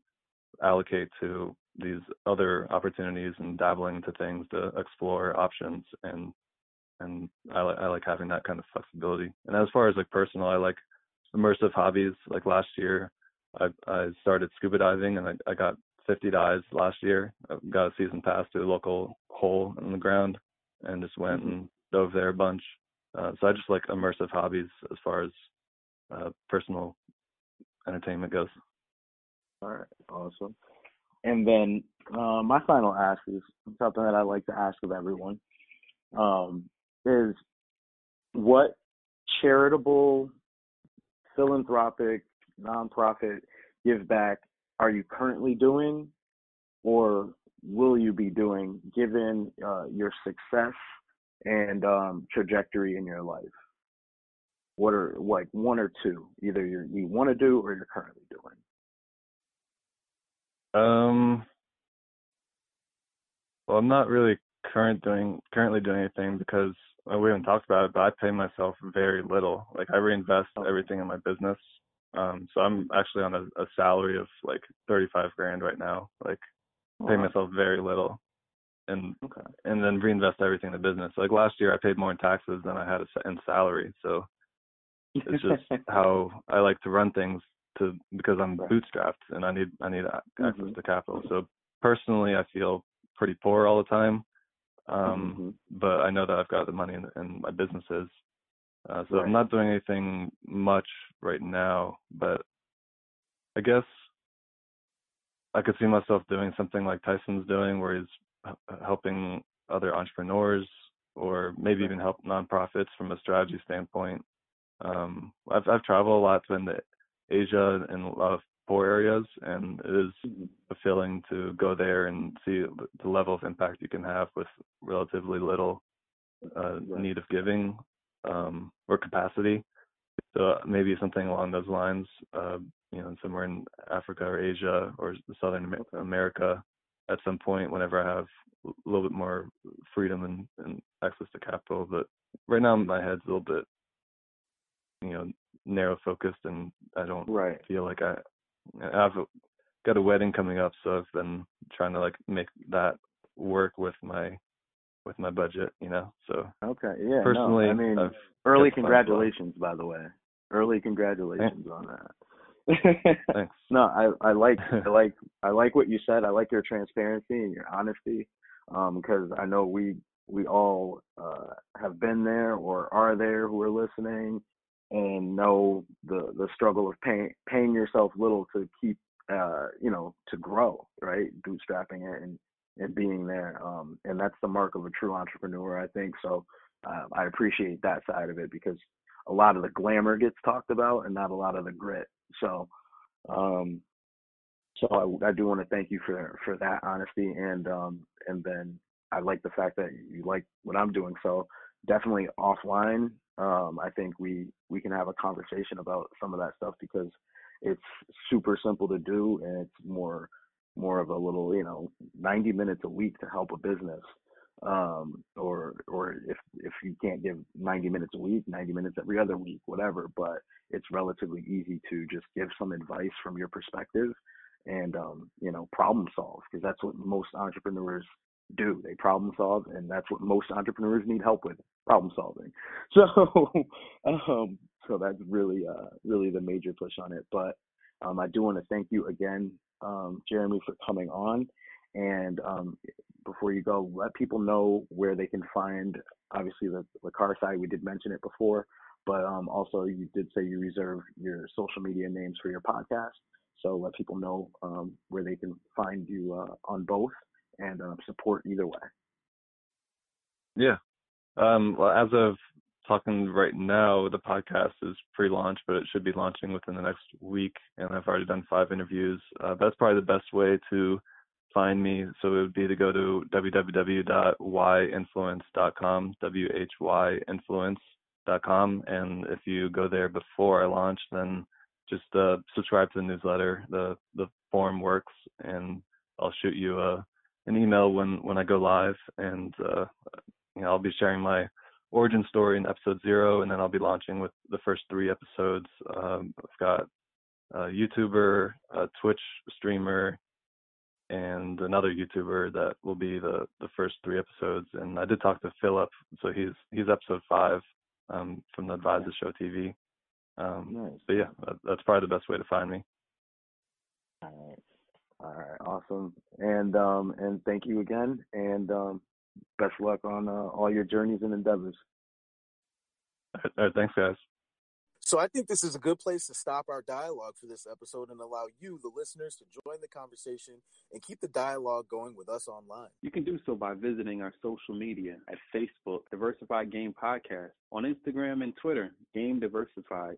allocate to these other opportunities and dabbling into things to explore options and and I, I like having that kind of flexibility. And as far as like personal, I like immersive hobbies. Like last year, I, I started scuba diving and I, I got 50 dives last year. I got a season pass to a local hole in the ground and just went and dove there a bunch. Uh, so I just like immersive hobbies as far as uh, personal entertainment goes. All right, awesome. And then uh, my final ask is something that I like to ask of everyone: um, is what charitable, philanthropic, nonprofit give back are you currently doing, or will you be doing, given uh, your success and um, trajectory in your life? What are like one or two, either you you want to do or you're currently doing? Um, well, I'm not really current doing currently doing anything because well, we haven't talked about it, but I pay myself very little. Like I reinvest Oh. everything in my business. Um, so I'm actually on a, a salary of like 35 grand right now. Like pay Wow. myself very little, and Okay. and then reinvest everything in the business. Like last year, I paid more in taxes than I had in salary. So it's just <laughs> how I like to run things to because I'm Right. bootstrapped and I need I need access Mhm. to capital. So personally, I feel pretty poor all the time. Um, Mhm. but I know that I've got the money in, in my businesses. Uh, so Right. I'm not doing anything much right now, but I guess I could see myself doing something like Tyson's doing, where he's h- helping other entrepreneurs, or maybe even help nonprofits from a strategy standpoint. Um, I've I've traveled a lot to Asia and a lot of poor areas, and it is fulfilling to go there and see the- the level of impact you can have with relatively little uh, Right. need of giving um, or capacity. So maybe something along those lines, uh, you know, somewhere in Africa or Asia or Southern America at some point whenever I have a little bit more freedom and, and access to capital. But right now my head's a little bit, you know, narrow focused and I don't Right. feel like I I've got a wedding coming up, so I've been trying to like make that work with my with my budget, you know. So Okay. Yeah. personally, no, I mean, I've early got the funds well. congratulations, by the way. Early congratulations on that. <laughs> Thanks. no, I I like <laughs> I like I like what you said. I like your transparency and your honesty, um, because I know we we all uh, have been there or are there who are listening, and know the the struggle of paying paying yourself little to keep uh you know to grow right bootstrapping it and and being there um and that's the mark of a true entrepreneur i think. So uh, i appreciate that side of it because a lot of the glamour gets talked about and not a lot of the grit. So um so i, I do want to thank you for for that honesty and um and then i like the fact that you like what i'm doing. So definitely offline um i think we we can have a conversation about some of that stuff because it's super simple to do and it's more more of a little you know 90 minutes a week to help a business um or or if if you can't give 90 minutes a week 90 minutes every other week whatever but it's relatively easy to just give some advice from your perspective and um you know problem solve because that's what most entrepreneurs do. They problem solve and that's what most entrepreneurs need help with problem solving. <laughs> So um so that's really uh really the major push on it but um i do want to thank you again um jeremy for coming on. And um before you go let people know where they can find obviously the the car side we did mention it before but um also you did say you reserve your social media names for your podcast. So let people know um where they can find you uh, on both and um, support either way. Yeah. Um, well, as of talking right now, the podcast is pre-launch, but it should be launching within the next week, and I've already done five interviews. Uh, that's probably the best way to find me. So it would be to go to www.whyinfluence.com, w-h-y-influence.com, and if you go there before I launch, then just uh, subscribe to the newsletter. The the form works, and I'll shoot you a an email when when I go live, and uh, you know I'll be sharing my origin story in episode zero, and then I'll be launching with the first three episodes. Um, I've got a YouTuber, a Twitch streamer, and another YouTuber that will be the the first three episodes. And I did talk to Philip, so he's he's episode five um, from the Advisor Show TV. Um, nice but yeah, that, that's probably the best way to find me. All right. All right, awesome. And um and thank you again and um best luck on uh, all your journeys and endeavors. All right, all right, thanks, guys. So I think this is a good place to stop our dialogue for this episode and allow you, the listeners, to join the conversation and keep the dialogue going with us online. You can do so by visiting our social media at Facebook, Diversified Game Podcast, on Instagram and Twitter, Game Diversified,